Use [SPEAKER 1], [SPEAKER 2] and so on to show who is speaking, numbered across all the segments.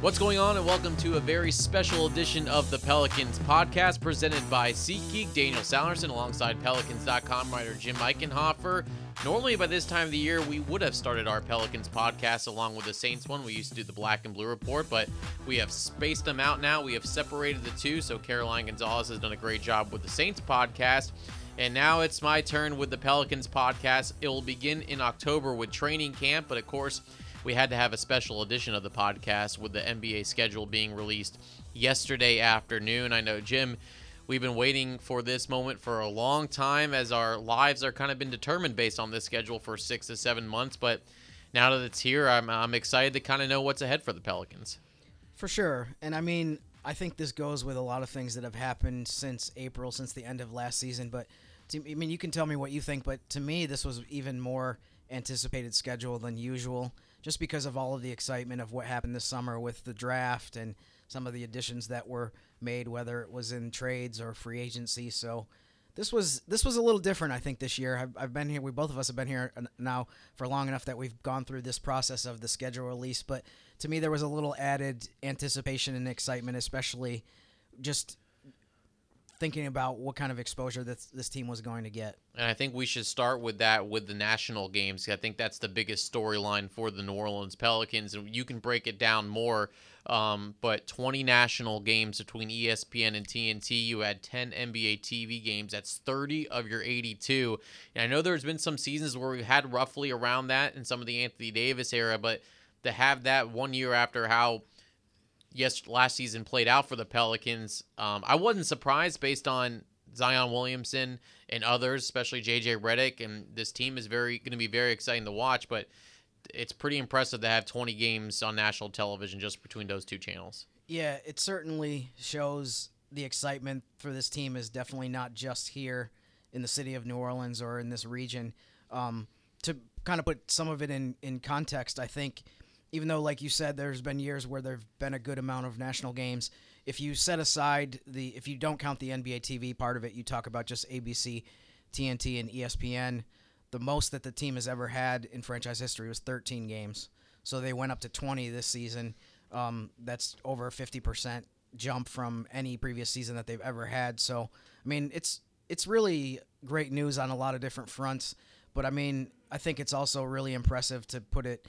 [SPEAKER 1] What's going on, and welcome to a very special edition of the Pelicans podcast presented by SeatGeek. Daniel Sallerson alongside Pelicans.com writer Jim Eichenhofer. Normally, by this time of the year, we would have started our Pelicans podcast along with the Saints one. We used to do the Black and Blue report, but we have spaced them out now. We have separated the two, so Caroline Gonzalez has done a great job with the Saints podcast. And now it's my turn with the Pelicans podcast. It will begin in October with training camp, but of course, we had to have a special edition of the podcast with the NBA schedule being released yesterday afternoon. I know, Jim, we've been waiting for this moment for a long time as our lives are kind of been determined based on this schedule for six to seven months. But now that it's here, I'm, I'm excited to kind of know what's ahead for the Pelicans.
[SPEAKER 2] For sure. And I mean, I think this goes with a lot of things that have happened since April, since the end of last season. But to, I mean, you can tell me what you think, but to me, this was even more anticipated schedule than usual just because of all of the excitement of what happened this summer with the draft and some of the additions that were made, whether it was in trades or free agency. So this was this was a little different, I think, this year. I've, I've been here. We both of us have been here now for long enough that we've gone through this process of the schedule release. But to me, there was a little added anticipation and excitement, especially just thinking about what kind of exposure this this team was going to get.
[SPEAKER 1] And I think we should start with that with the national games. I think that's the biggest storyline for the New Orleans Pelicans, and you can break it down more. Um, but 20 national games between ESPN and TNT. You had 10 NBA TV games. That's 30 of your 82. And I know there's been some seasons where we've had roughly around that in some of the Anthony Davis era, but to have that one year after how yes, last season played out for the Pelicans. Um, I wasn't surprised based on Zion Williamson and others, especially JJ Redick, and this team is very going to be very exciting to watch. But it's pretty impressive to have 20 games on national television just between those two channels.
[SPEAKER 2] Yeah, it certainly shows the excitement for this team is definitely not just here in the city of New Orleans or in this region. Um, to kind of put some of it in, in context, I think – even though, like you said, there's been years where there've been a good amount of national games. If you set aside the, if you don't count the NBA TV part of it, you talk about just ABC, TNT, and ESPN. The most that the team has ever had in franchise history was 13 games. So they went up to 20 this season. Um, that's over a 50% jump from any previous season that they've ever had. So, I mean, it's it's really great news on a lot of different fronts. But I mean, I think it's also really impressive to put it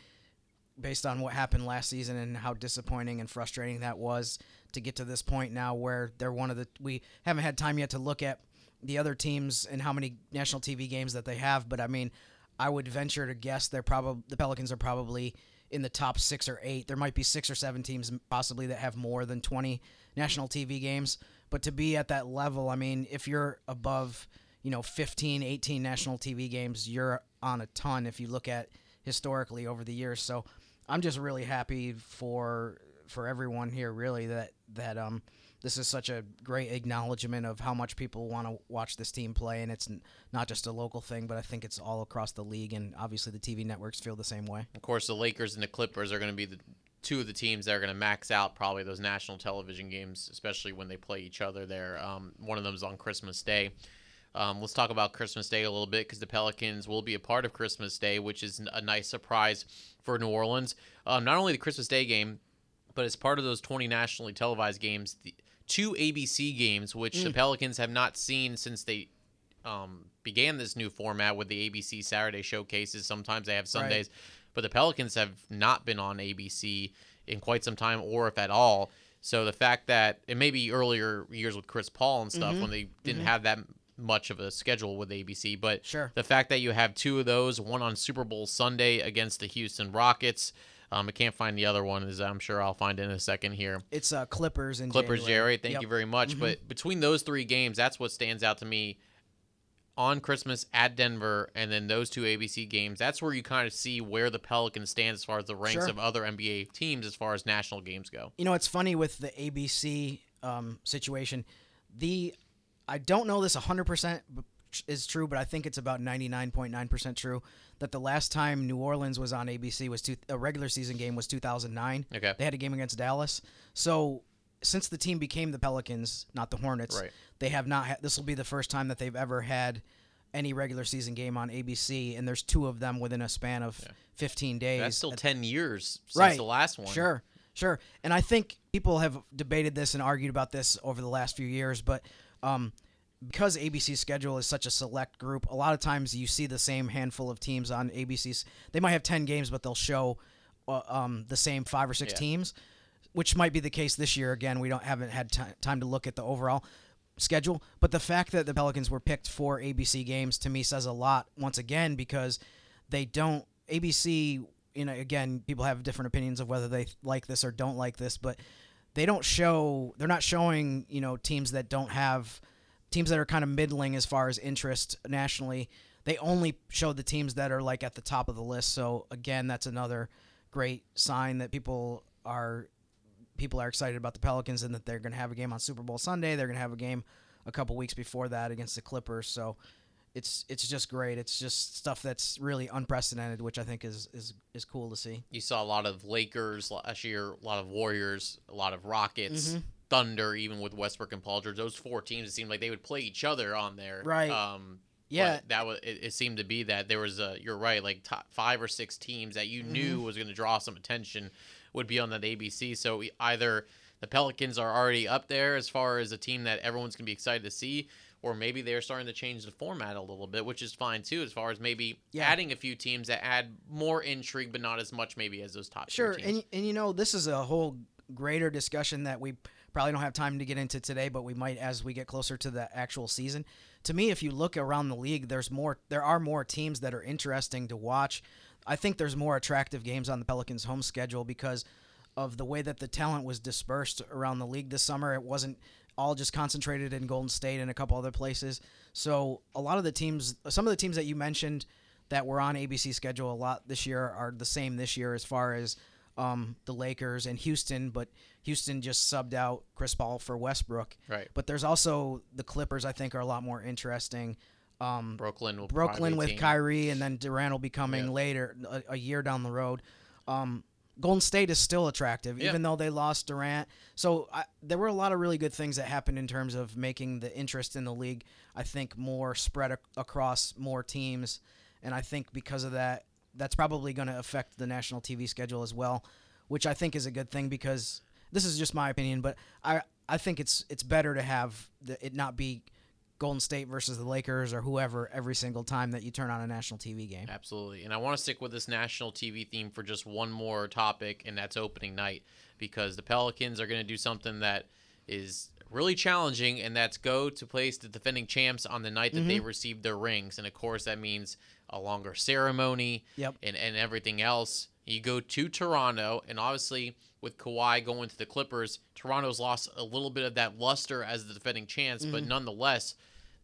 [SPEAKER 2] based on what happened last season and how disappointing and frustrating that was to get to this point now where they're one of the we haven't had time yet to look at the other teams and how many national TV games that they have but I mean I would venture to guess they're probably the Pelicans are probably in the top 6 or 8 there might be 6 or 7 teams possibly that have more than 20 national TV games but to be at that level I mean if you're above you know 15 18 national TV games you're on a ton if you look at historically over the years. So I'm just really happy for for everyone here, really, that that um this is such a great acknowledgement of how much people want to watch this team play, and it's not just a local thing, but I think it's all across the league, and obviously the TV networks feel the same way.
[SPEAKER 1] Of course, the Lakers and the Clippers are going to be the two of the teams that are going to max out probably those national television games, especially when they play each other there. Um, one of them is on Christmas Day. Um, let's talk about Christmas Day a little bit because the Pelicans will be a part of Christmas Day, which is a nice surprise for New Orleans. Um, not only the Christmas Day game, but as part of those 20 nationally televised games, the two ABC games, which mm. the Pelicans have not seen since they um, began this new format with the ABC Saturday showcases. Sometimes they have Sundays, right. but the Pelicans have not been on ABC in quite some time, or if at all. So the fact that it may be earlier years with Chris Paul and stuff mm-hmm. when they didn't mm-hmm. have that much of a schedule with ABC, but
[SPEAKER 2] sure.
[SPEAKER 1] the fact that you have two of those, one on Super Bowl Sunday against the Houston Rockets. Um, I can't find the other one. Is I'm sure I'll find it in a second here.
[SPEAKER 2] It's uh, Clippers and
[SPEAKER 1] Clippers,
[SPEAKER 2] January.
[SPEAKER 1] Jerry. Thank yep. you very much. Mm-hmm. But between those three games, that's what stands out to me. On Christmas at Denver, and then those two ABC games, that's where you kind of see where the Pelicans stand as far as the ranks sure. of other NBA teams as far as national games go.
[SPEAKER 2] You know, it's funny with the ABC um, situation. The I don't know this 100% is true, but I think it's about 99.9% true that the last time New Orleans was on ABC was two, a regular season game was 2009.
[SPEAKER 1] Okay.
[SPEAKER 2] They had a game against Dallas. So since the team became the Pelicans, not the Hornets,
[SPEAKER 1] right.
[SPEAKER 2] they have not. Ha- this will be the first time that they've ever had any regular season game on ABC, and there's two of them within a span of yeah. 15 days.
[SPEAKER 1] That's still 10 years since
[SPEAKER 2] right.
[SPEAKER 1] the last one.
[SPEAKER 2] Sure. Sure, and I think people have debated this and argued about this over the last few years, but um, because ABC's schedule is such a select group, a lot of times you see the same handful of teams on ABC's. They might have ten games, but they'll show uh, um, the same five or six
[SPEAKER 1] Yeah.
[SPEAKER 2] teams, which might be the case this year. Again, we don't haven't had ti time to look at the overall schedule, but the fact that the Pelicans were picked for ABC games to me says a lot once again because they don't ABC. You know, again, people have different opinions of whether they like this or don't like this, but they don't show. They're not showing you know teams that don't have teams that are kind of middling as far as interest nationally. They only show the teams that are like at the top of the list. So again, that's another great sign that people are people are excited about the Pelicans and that they're going to have a game on Super Bowl Sunday. They're going to have a game a couple weeks before that against the Clippers. So it's it's just great. It's just stuff that's really unprecedented, which I think is is is cool to see.
[SPEAKER 1] You saw a lot of Lakers last year, a lot of Warriors, a lot of Rockets,
[SPEAKER 2] Mhm.
[SPEAKER 1] Thunder, even with Westbrook and Paul George. Those four teams, it seemed like they would play each other on there.
[SPEAKER 2] Right.
[SPEAKER 1] Um,
[SPEAKER 2] Yeah.
[SPEAKER 1] that was it, it. Seemed to be that there was a. You're right. Like top five or six teams that you
[SPEAKER 2] Mm-hmm.
[SPEAKER 1] knew was going to draw some attention would be on that ABC. So either the Pelicans are already up there as far as a team that everyone's going to be excited to see, or maybe they're starting to change the format a little bit, which is fine too. As far as maybe
[SPEAKER 2] Yeah.
[SPEAKER 1] adding a few teams that add more intrigue, but not as much maybe as those top
[SPEAKER 2] Sure,
[SPEAKER 1] teams.
[SPEAKER 2] and and you know this is a whole greater discussion that we probably don't have time to get into today, but we might as we get closer to the actual season. To me, if you look around the league, there's more. There are more teams that are interesting to watch. I think there's more attractive games on the Pelicans' home schedule because of the way that the talent was dispersed around the league this summer. It wasn't all just concentrated in Golden State and a couple other places. So a lot of the teams, some of the teams that you mentioned that were on ABC schedule a lot this year are the same this year as far as um, the Lakers and Houston, but Houston just subbed out Chris Paul for Westbrook.
[SPEAKER 1] Right.
[SPEAKER 2] But there's also the Clippers. I think are a lot more interesting. Um,
[SPEAKER 1] Brooklyn will
[SPEAKER 2] Brooklyn with
[SPEAKER 1] team.
[SPEAKER 2] Kyrie, and then Durant will be coming
[SPEAKER 1] Yeah.
[SPEAKER 2] later, a, a year down the road. Um, Golden State is still attractive,
[SPEAKER 1] Yeah.
[SPEAKER 2] even though they lost Durant. So I, there were a lot of really good things that happened in terms of making the interest in the league, I think, more spread ac- across more teams. And I think because of that, that's probably going to affect the national TV schedule as well, which I think is a good thing because this is just my opinion, but I I think it's it's better to have the, it not be Golden State versus the Lakers or whoever every single time that you turn on a national TV game.
[SPEAKER 1] Absolutely. And I want to stick with this national TV theme for just one more topic, and that's opening night, because the Pelicans are going to do something that is really challenging, and that's go to place the defending champs on the night that they mm-hmm. received their rings. And of course, that means a longer ceremony
[SPEAKER 2] Yep.
[SPEAKER 1] and, and everything else. You go to Toronto, and obviously, with Kawhi going to the Clippers, Toronto's lost a little bit of that luster as the defending champs, but mm-hmm. nonetheless,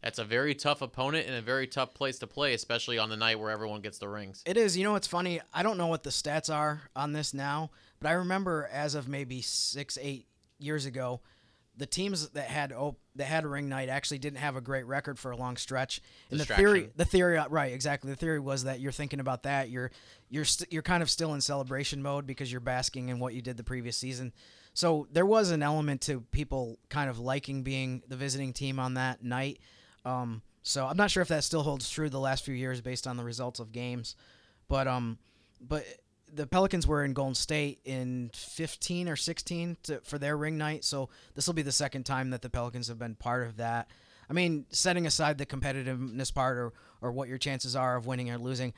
[SPEAKER 1] that's a very tough opponent and a very tough place to play, especially on the night where everyone gets the rings.
[SPEAKER 2] It is. You know what's funny? I don't know what the stats are on this now, but I remember as of maybe six, eight years ago, the teams that had op- that had ring night actually didn't have a great record for a long stretch. And the theory, the theory, uh, right? Exactly. The theory was that you're thinking about that. You're you're st- you're kind of still in celebration mode because you're basking in what you did the previous season. So there was an element to people kind of liking being the visiting team on that night. Um, so I'm not sure if that still holds true the last few years based on the results of games, but um, but the Pelicans were in Golden State in 15 or 16 to, for their ring night. So this will be the second time that the Pelicans have been part of that. I mean, setting aside the competitiveness part or, or what your chances are of winning or losing,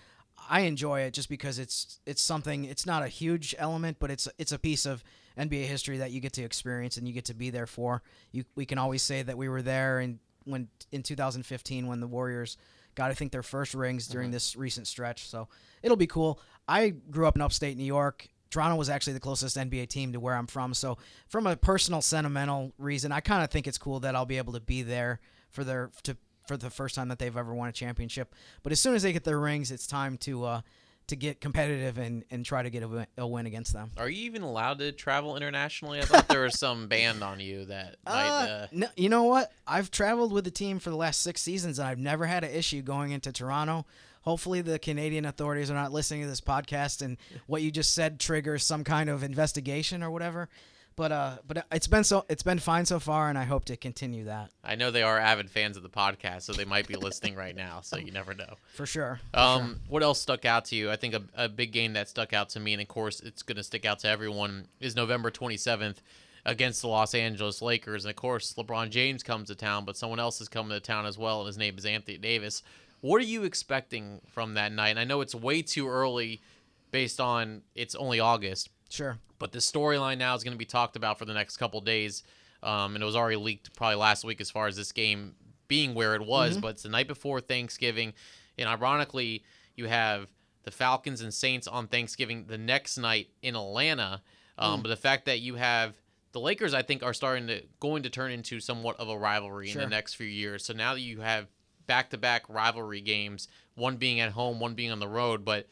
[SPEAKER 2] I enjoy it just because it's it's something. It's not a huge element, but it's it's a piece of NBA history that you get to experience and you get to be there for. You we can always say that we were there and when in 2015 when the Warriors got I think their first rings during this recent stretch. So it'll be cool. I grew up in upstate New York. Toronto was actually the closest NBA team to where I'm from. So from a personal sentimental reason, I kind of think it's cool that I'll be able to be there for their to for the first time that they've ever won a championship. But as soon as they get their rings, it's time to uh, to get competitive and, and try to get a win, a win against them.
[SPEAKER 1] Are you even allowed to travel internationally? I thought there was some ban on you that might.
[SPEAKER 2] Uh,
[SPEAKER 1] Uh,
[SPEAKER 2] no, you know what? I've traveled with the team for the last six seasons, and I've never had an issue going into Toronto. Hopefully, the Canadian authorities are not listening to this podcast, and what you just said triggers some kind of investigation or whatever. But uh, but it's been so it's been fine so far, and I hope to continue that
[SPEAKER 1] I know they are avid fans of the podcast, so they might be listening right now. So you never know.
[SPEAKER 2] for sure. for
[SPEAKER 1] Um,
[SPEAKER 2] sure.
[SPEAKER 1] what else stuck out to you? I think a, a big game that stuck out to me, and of course it's going to stick out to everyone, is November 27th against the Los Angeles Lakers. And of course, LeBron James comes to town, but someone else is coming to town as well, and his name is Anthony Davis. What are you expecting from that night? And I know it's way too early based on it's only August,
[SPEAKER 2] Sure.
[SPEAKER 1] but the storyline now is going to be talked about for the next couple days. Um, and it was already leaked probably last week as far as this game being where it was.
[SPEAKER 2] Mhm.
[SPEAKER 1] But it's the night before Thanksgiving, and ironically, you have the Falcons and Saints on Thanksgiving the next night in Atlanta. Um,
[SPEAKER 2] Mm.
[SPEAKER 1] But the fact that you have the Lakers, I think, are starting to going to turn into somewhat of a rivalry in the next few years. So now that you have back-to-back rivalry games, one being at home, one being on the road, but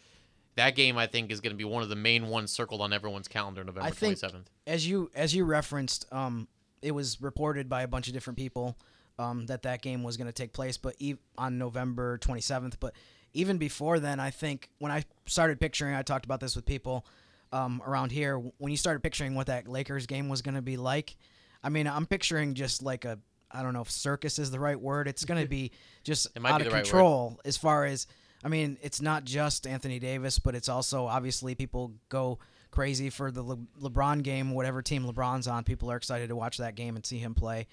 [SPEAKER 1] that game I think is going to be one of the main ones circled on everyone's calendar November
[SPEAKER 2] I think
[SPEAKER 1] 27th.
[SPEAKER 2] as you as you referenced, um, it was reported by a bunch of different people um, that that game was going to take place, but e- on November 27th. But even before then, I think when I started picturing, I talked about this with people um, around here. When you started picturing what that Lakers game was going to be like, I mean, I'm picturing just like a I don't know if circus is the right word. It's going to be just out of
[SPEAKER 1] the right word.
[SPEAKER 2] control as far as I mean, it's not just Anthony Davis, but it's also obviously people go crazy for the Le- LeBron game, whatever team LeBron's on. People are excited to watch that game and see him play.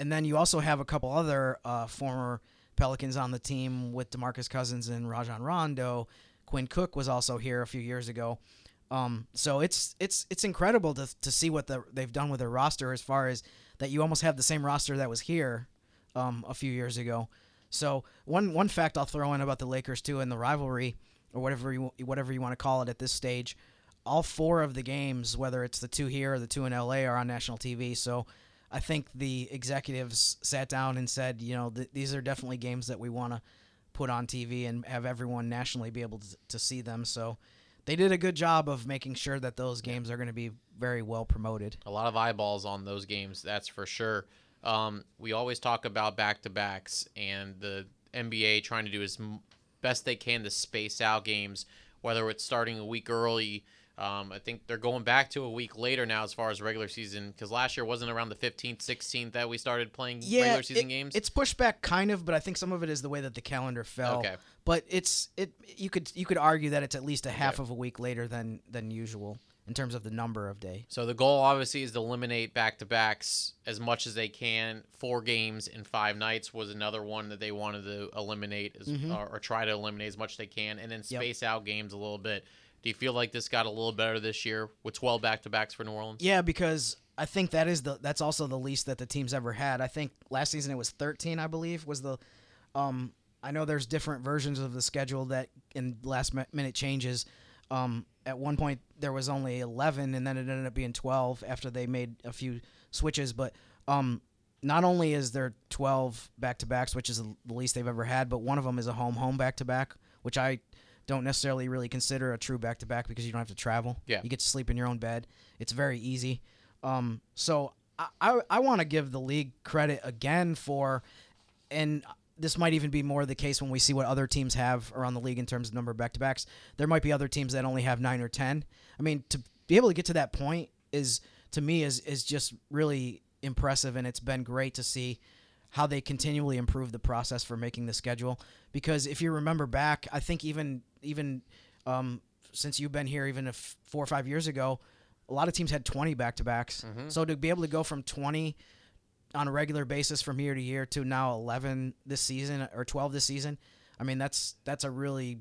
[SPEAKER 2] And then you also have a couple other uh, former Pelicans on the team with DeMarcus Cousins and Rajon Rondo. Quinn Cook was also here a few years ago. Um, so it's it's it's incredible to, to see what the, they've done with their roster as far as that you almost have the same roster that was here um, a few years ago. So one one fact I'll throw in about the Lakers too and the rivalry or whatever you whatever you want to call it at this stage, all four of the games, whether it's the two here or the two in LA, are on national TV. So I think the executives sat down and said, you know, th- these are definitely games that we want to put on TV and have everyone nationally be able to, to see them. So they did a good job of making sure that those games are going to be very well promoted.
[SPEAKER 1] A lot of eyeballs on those games, that's for sure. Um, we always talk about back to backs and the NBA trying to do as best they can to space out games, whether it's starting a week early. Um, I think they're going back to a week later now as far as regular season because last year wasn't around the 15th, 16th that we started playing regular season
[SPEAKER 2] it-
[SPEAKER 1] games.
[SPEAKER 2] It's pushed back kind of, but I think some of it is the way that the calendar fell.
[SPEAKER 1] Okay.
[SPEAKER 2] But it's it you could you could argue that it's at least a half
[SPEAKER 1] Okay.
[SPEAKER 2] of a week later than than usual in terms of the number of day.
[SPEAKER 1] So the goal obviously is to eliminate back to backs as much as they can. Four games in five nights was another one that they wanted to eliminate as,
[SPEAKER 2] Mhm.
[SPEAKER 1] or, or try to eliminate as much as they can, and then
[SPEAKER 2] Yep.
[SPEAKER 1] space out games a little bit. Do you feel like this got a little better this year with 12 back to backs for New Orleans?
[SPEAKER 2] Yeah, because I think that is the that's also the least that the team's ever had. I think last season it was 13, I believe, was the um I know there's different versions of the schedule that in last minute changes. Um at one point there was only 11 and then it ended up being 12 after they made a few switches, but um not only is there 12 back-to-backs, which is the least they've ever had, but one of them is a home-home back-to-back, which I don't necessarily really consider a true back-to-back because you don't have to travel.
[SPEAKER 1] Yeah.
[SPEAKER 2] You get to sleep in your own bed. It's very easy. Um, so I, I, I want to give the league credit again for, and this might even be more the case when we see what other teams have around the league in terms of number of back-to-backs. There might be other teams that only have nine or ten. I mean, to be able to get to that point is to me is is just really impressive, and it's been great to see how they continually improve the process for making the schedule. Because if you remember back, I think even even um, since you've been here, even if four or five years ago, a lot of teams had 20 back to backs.
[SPEAKER 1] Mhm.
[SPEAKER 2] So to be able to go from 20 on a regular basis from year to year to now 11 this season or 12 this season, I mean that's that's a really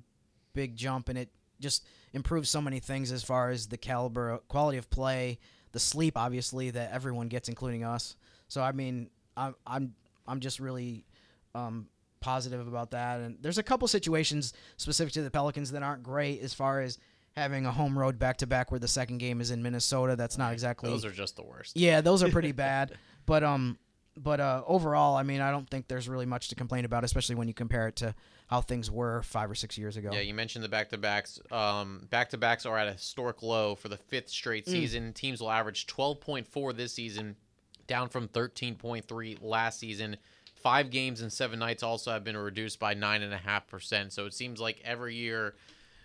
[SPEAKER 2] big jump, and it just improves so many things as far as the caliber, quality of play, the sleep, obviously that everyone gets, including us. So I mean, I'm I'm I'm just really um, positive about that. And there's a couple situations specific to the Pelicans that aren't great as far as having a home road back to back where the second game is in Minnesota. That's not exactly
[SPEAKER 1] Those are just the worst.
[SPEAKER 2] yeah, those are pretty bad. But um, but uh, overall, I mean, I don't think there's really much to complain about, especially when you compare it to how things were five or six years ago.
[SPEAKER 1] Yeah, you mentioned the back to backs. Um, back to backs are at a historic low for the fifth straight
[SPEAKER 2] Mm.
[SPEAKER 1] season. Teams will average 12.4 this season, down from 13.3 last season. Five games and seven nights also have been reduced by nine and a half percent. So it seems like every year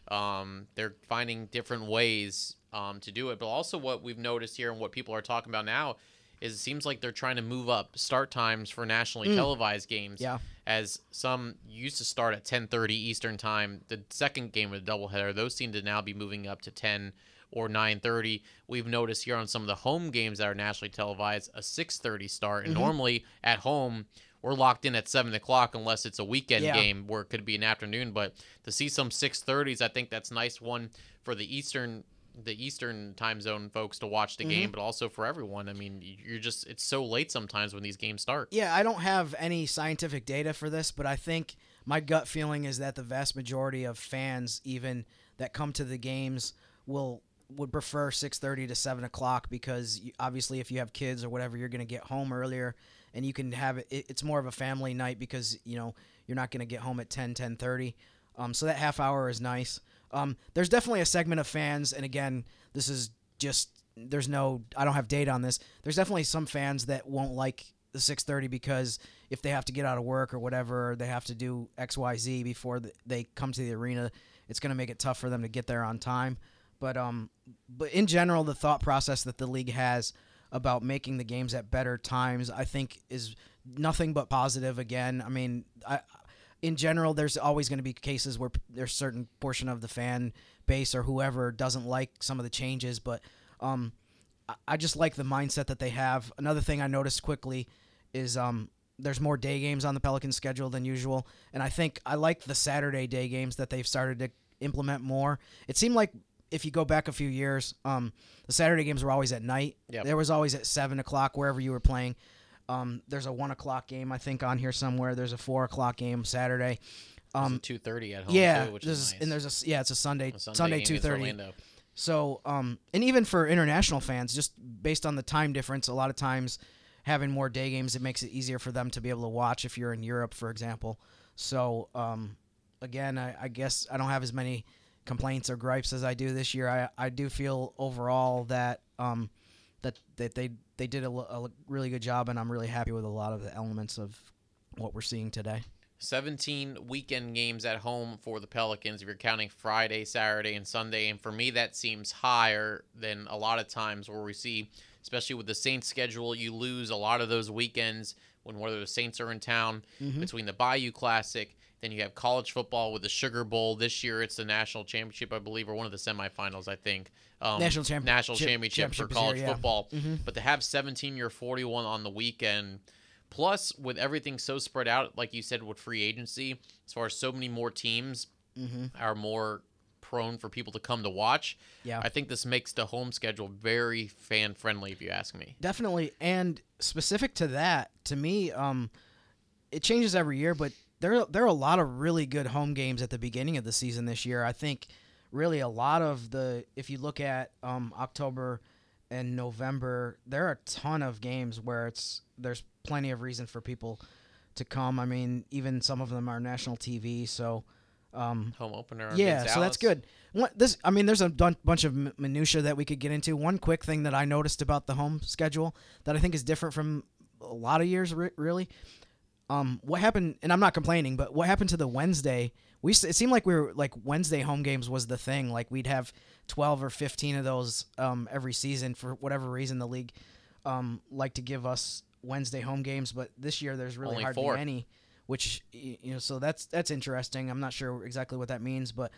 [SPEAKER 1] Um, they're finding different ways um, to do it. But also, what we've noticed here and what people are talking about now is it seems like they're trying to move up start times for nationally mm. televised games.
[SPEAKER 2] Yeah.
[SPEAKER 1] As some used to start at 10:30 Eastern time, the second game of the doubleheader, those seem to now be moving up to 10 or 9:30. We've noticed here on some of the home games that are nationally televised a 6:30 start, and mm-hmm. normally at home we're locked in at seven o'clock unless it's a weekend
[SPEAKER 2] Yeah.
[SPEAKER 1] game where it could be an afternoon. But to see some 6:30s, I think that's nice one for the Eastern the Eastern time zone folks to watch the game, but also for everyone. I mean, you're just it's so late sometimes when these games start.
[SPEAKER 2] Yeah, I don't have any scientific data for this, but I think my gut feeling is that the vast majority of fans, even that come to the games, will would prefer 6:30 to 7 o'clock because you, obviously, if you have kids or whatever, you're going to get home earlier, and you can have it, it. It's more of a family night because you know you're not going to get home at 10, 10:30. Um, so that half hour is nice. Um, there's definitely a segment of fans, and again, this is just there's no I don't have data on this. There's definitely some fans that won't like the 6:30 because if they have to get out of work or whatever, they have to do X Y Z before they come to the arena, it's going to make it tough for them to get there on time. But um, but in general, the thought process that the league has about making the games at better times, I think, is nothing but positive. Again, I mean, I in general, there's always going to be cases where there's certain portion of the fan base or whoever doesn't like some of the changes, but um, I- I just like the mindset that they have. Another thing I noticed quickly is um, there's more day games on the Pelicans schedule than usual, and I think I like the Saturday day games that they've started to implement more. It seemed like if you go back a few years, um, the Saturday games were always at night.
[SPEAKER 1] Yep.
[SPEAKER 2] There was always at seven o'clock wherever you were playing. Um, there's a one o'clock game I think on here somewhere. There's a four o'clock game Saturday.
[SPEAKER 1] Um, two thirty at home
[SPEAKER 2] yeah,
[SPEAKER 1] too, which is nice.
[SPEAKER 2] and there's a yeah, it's a Sunday
[SPEAKER 1] A
[SPEAKER 2] Sunday, two thirty. So, um, and even for international fans, just based on the time difference, a lot of times having more day games, it makes it easier for them to be able to watch if you're in Europe, for example. So, um, again, I, I guess I don't have as many complaints or gripes as I do this year. I, I do feel overall that um, that that they they did a really good job, and I'm really happy with a lot of the elements of what we're seeing today.
[SPEAKER 1] 17 weekend games at home for the Pelicans if you're counting Friday, Saturday, and Sunday. And for me, that seems higher than a lot of times where we see, especially with the Saints schedule, you lose a lot of those weekends when whether the Saints are in town mm-hmm. between the Bayou Classic. Then you have college football with the Sugar Bowl. This year, it's the national championship, I believe, or one of the semifinals, I think. Um,
[SPEAKER 2] National champ-
[SPEAKER 1] national championship,
[SPEAKER 2] championship
[SPEAKER 1] for
[SPEAKER 2] is here,
[SPEAKER 1] college
[SPEAKER 2] yeah.
[SPEAKER 1] football.
[SPEAKER 2] Mhm.
[SPEAKER 1] But to have 17 or 41 on the weekend, plus with everything so spread out, like you said, with free agency, as far as so many more teams
[SPEAKER 2] Mm-hmm.
[SPEAKER 1] are more prone for people to come to watch.
[SPEAKER 2] Yeah.
[SPEAKER 1] I think this makes the home schedule very fan friendly, if you ask me.
[SPEAKER 2] Definitely, and specific to that, to me, um, it changes every year, but there there are a lot of really good home games at the beginning of the season this year. I think really a lot of the if you look at um, October and November, there are a ton of games where it's there's plenty of reason for people to come. I mean, even some of them are national TV, so. Um,
[SPEAKER 1] Home opener.
[SPEAKER 2] yeah, so that's good. What this? I mean, there's a dun- bunch of m- minutia that we could get into. One quick thing that I noticed about the home schedule that I think is different from a lot of years, re- really. Um, what happened? And I'm not complaining, but what happened to the Wednesday? We it seemed like we were like Wednesday home games was the thing. Like we'd have 12 or 15 of those um, every season for whatever reason the league um, like to give us Wednesday home games, but this year there's really
[SPEAKER 1] Only
[SPEAKER 2] hardly
[SPEAKER 1] four.
[SPEAKER 2] any which you know so that's that's interesting i'm not sure exactly what that means but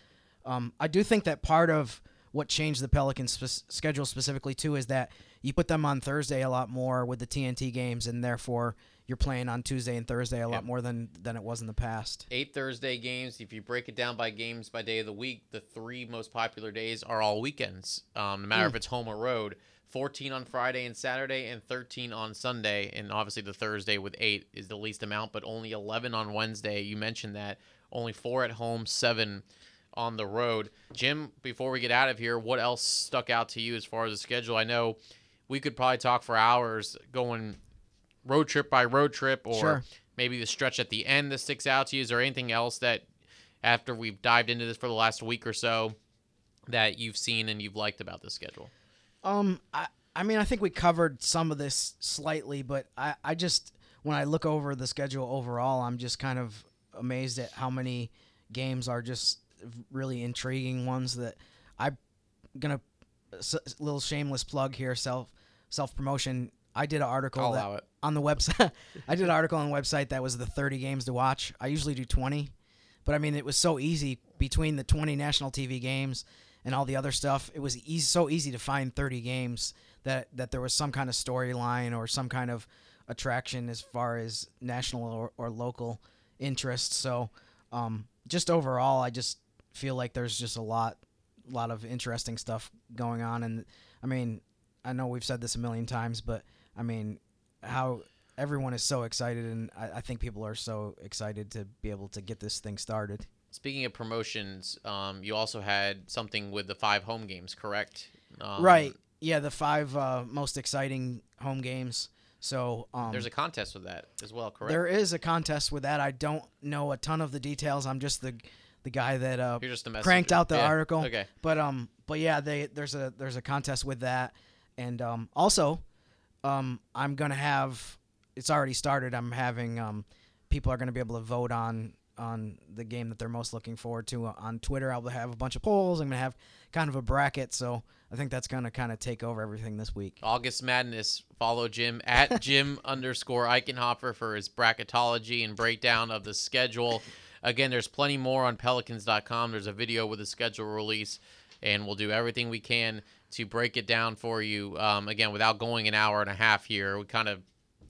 [SPEAKER 2] um, i do think that part of what changed the pelicans spe- schedule specifically too is that you put them on thursday a lot more with the tnt games and therefore you're playing on tuesday and thursday a lot
[SPEAKER 1] Yep.
[SPEAKER 2] more than than it was in the past
[SPEAKER 1] Eight Thursday games. If you break it down by games by day of the week, the three most popular days are all weekends, um, no matter if it's home or road. 14 on Friday and Saturday, and 13 on Sunday. And obviously, the Thursday with eight is the least amount, but only 11 on Wednesday. You mentioned that. Only four at home, seven on the road. Jim, before we get out of here, what else stuck out to you as far as the schedule? I know we could probably talk for hours going road trip by road trip or
[SPEAKER 2] Sure.
[SPEAKER 1] maybe the stretch at the end that sticks out to you. Is there anything else that, after we've dived into this for the last week or so, that you've seen and you've liked about the schedule?
[SPEAKER 2] Um, I, I mean, I think we covered some of this slightly, but I, I just when I look over the schedule overall, I'm just kind of amazed at how many games are just really intriguing ones that I'm gonna little shameless plug here, self self promotion. I did an article that- on the website. I did an article on the website that was the 30 games to watch. I usually do 20, but I mean it was so easy between the 20 national TV games and all the other stuff. It was easy, so easy to find 30 games that that there was some kind of storyline or some kind of attraction as far as national or, or local interest. So um, just overall, I just feel like there's just a lot, lot of interesting stuff going on. And I mean, I know we've said this a million times, but I mean, how everyone is so excited, and I, I think people are so excited to be able to get this thing started.
[SPEAKER 1] Speaking of promotions, um, you also had something with the five home games, correct? Um,
[SPEAKER 2] right? Yeah, the five uh, most exciting home games. So um,
[SPEAKER 1] There's a contest with that as well, correct?
[SPEAKER 2] there is a contest with that. I don't know a ton of the details. I'm just the the guy that uh,
[SPEAKER 1] You're just a
[SPEAKER 2] cranked out the
[SPEAKER 1] Yeah,
[SPEAKER 2] article.
[SPEAKER 1] Okay.
[SPEAKER 2] But um, but yeah, they there's a there's a contest with that, and um, also, um, I'm gonna have it's already started. I'm having um, people are gonna be able to vote on on the game that they're most looking forward to on Twitter. I'll have a bunch of polls. I'm gonna have kind of a bracket, so I think that's gonna kind of take over everything this week.
[SPEAKER 1] August Madness. Follow Jim at Jim underscore Eichenhofer for his bracketology and breakdown of the schedule. Again, there's plenty more on Pelicans.com. There's a video with the schedule release, and we'll do everything we can to break it down for you. Um, again, without going an hour and a half here, we kind of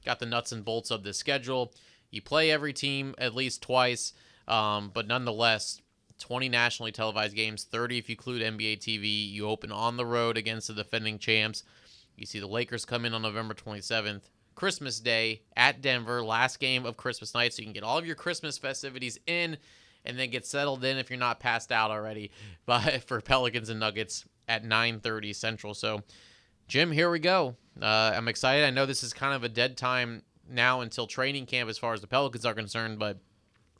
[SPEAKER 1] got the nuts and bolts of the schedule. You play every team at least twice, um, but nonetheless, 20 nationally televised games, 30 if you include NBA TV. You open on the road against the defending champs. You see the Lakers come in on November 27th, Christmas Day at Denver, last game of Christmas night, so you can get all of your Christmas festivities in and then get settled in if you're not passed out already by, for Pelicans and Nuggets at 9:30 Central. So, Jim, here we go. Uh, I'm excited. I know this is kind of a dead time now until training camp as far as the Pelicans are concerned, but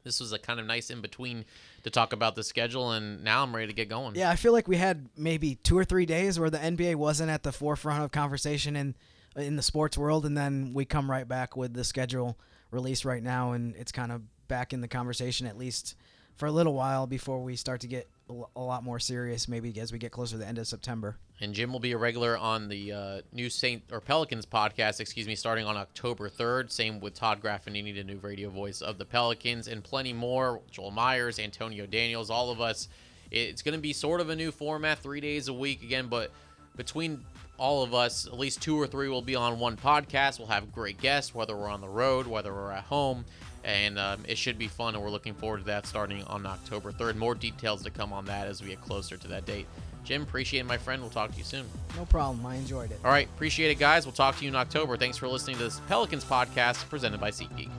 [SPEAKER 1] this was a kind of nice in between to talk about the schedule, and now I'm ready to get going.
[SPEAKER 2] Yeah, I feel like we had maybe two or three days where the NBA wasn't at the forefront of conversation in in the sports world, and then we come right back with the schedule release right now, and it's kind of back in the conversation at least for a little while before we start to get a lot more serious, maybe as we get closer to the end of September.
[SPEAKER 1] And Jim will be a regular on the uh, new Saint or Pelicans podcast, excuse me, starting on October 3rd. Same with Todd Graffagnini, the new radio voice of the Pelicans, and plenty more. Joel Meyers, Antonio Daniels, all of us. It's going to be sort of a new format, three days a week again, but between all of us, at least two or three will be on one podcast. We'll have great guests, whether we're on the road, whether we're at home, and um, it should be fun. And we're looking forward to that starting on October 3rd. More details to come on that as we get closer to that date. Jim, appreciate it, my friend. We'll talk to you soon.
[SPEAKER 2] No problem. I enjoyed it.
[SPEAKER 1] All right, appreciate it, guys. We'll talk to you in October. Thanks for listening to this Pelicans podcast presented by SeatGeek.